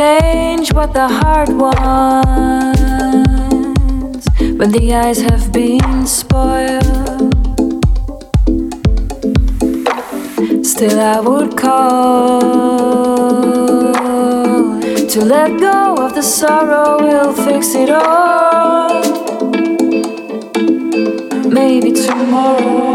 change what the heart wants when the eyes have been spoiled. Still, I would call to let go of the sorrow, we'll fix it all. Maybe tomorrow.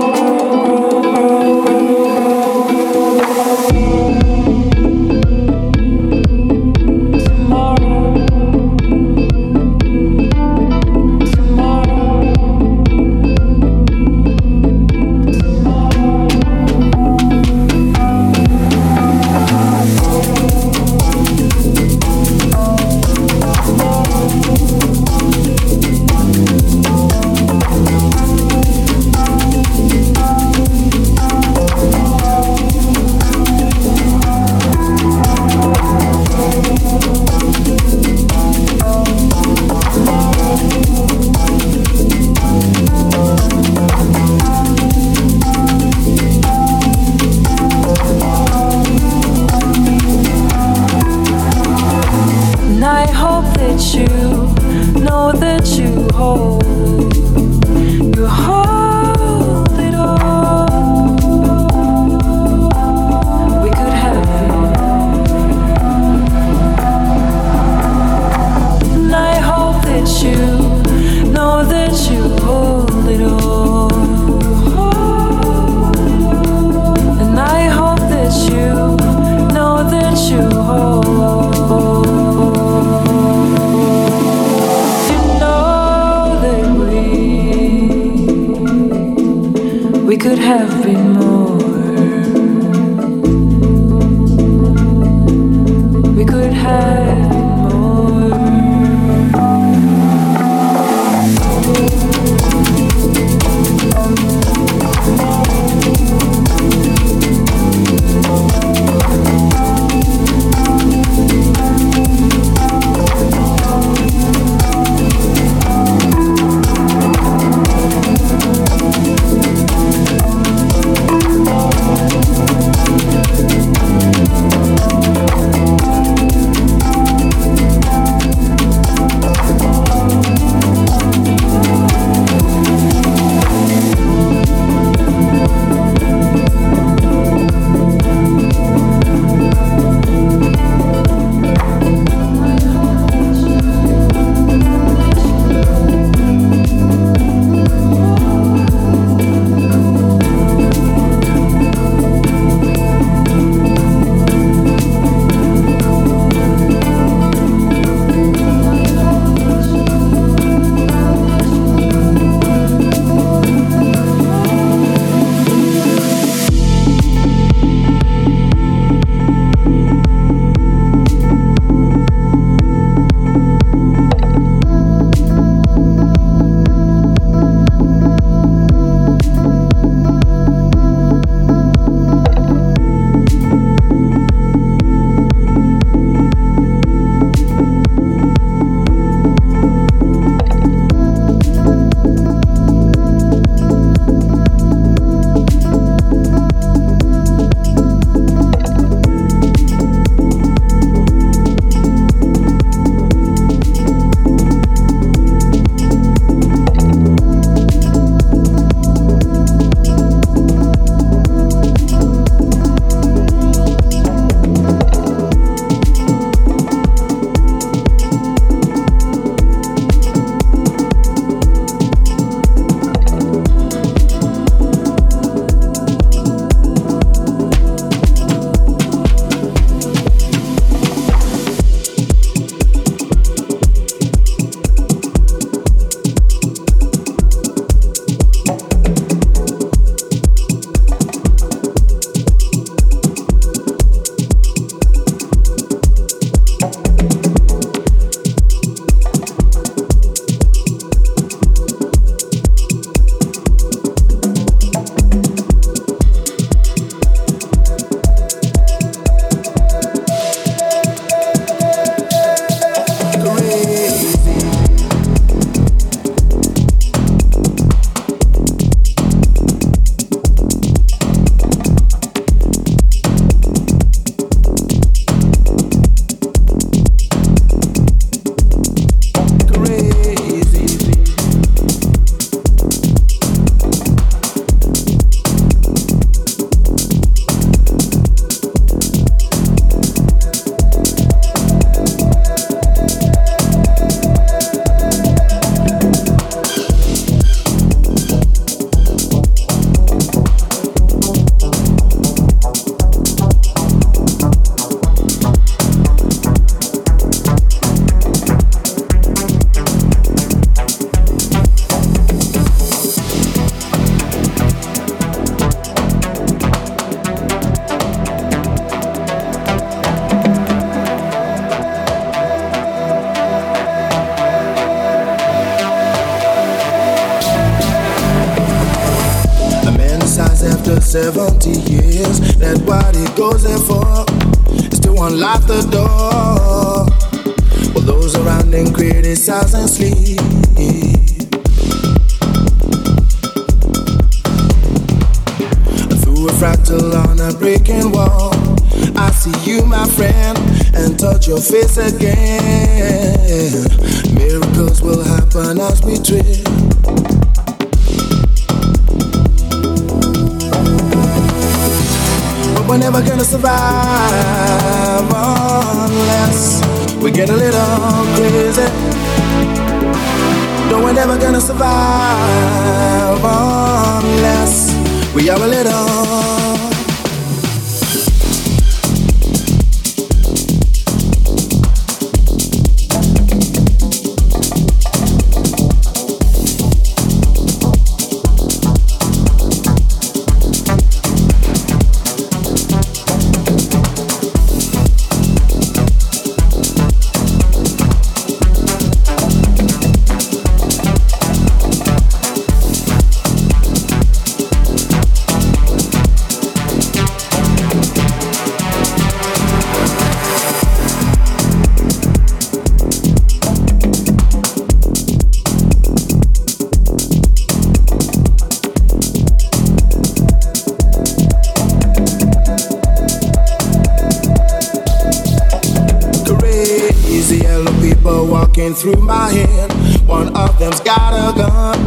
walking through my head. One of them's got a gun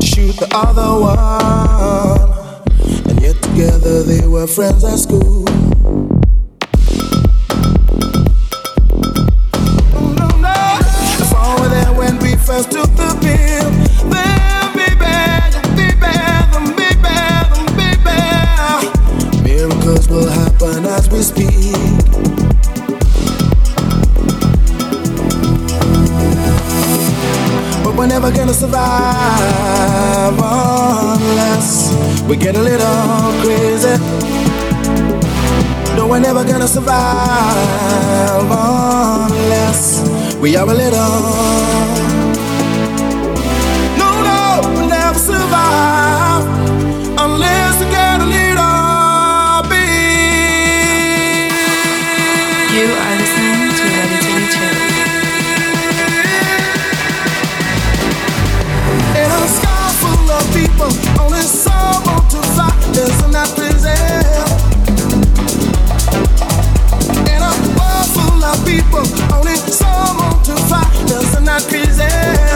shoot the other one. And yet together they were friends at school. We get a little crazy. No, we're never gonna survive unless we are a little not.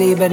Every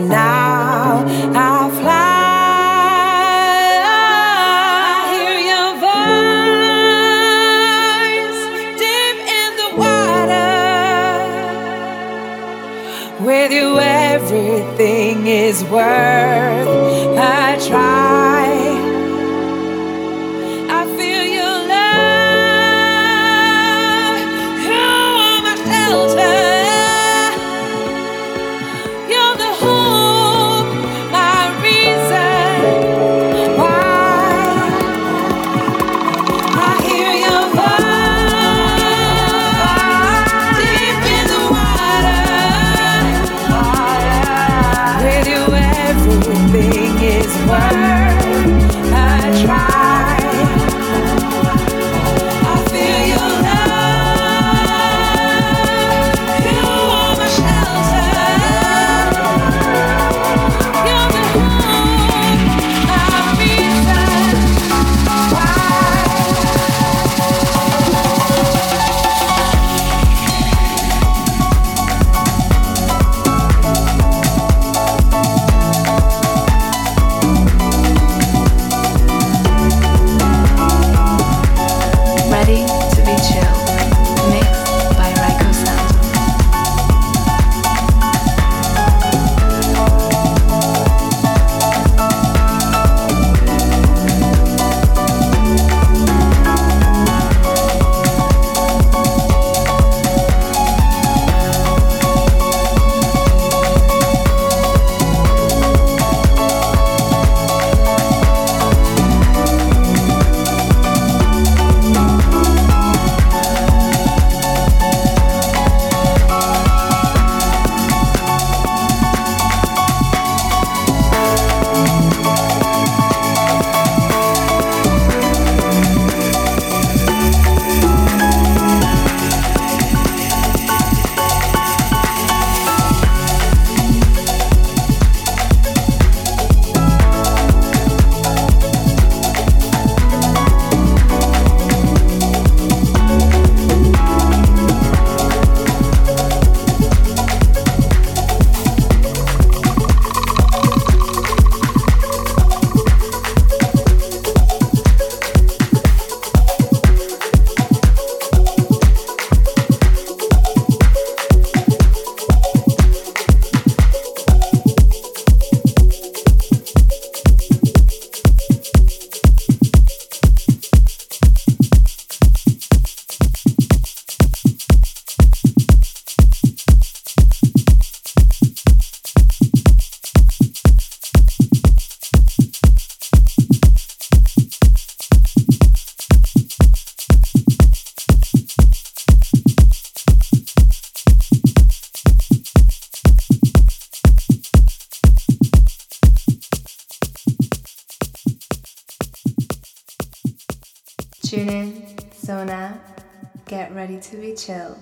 Tune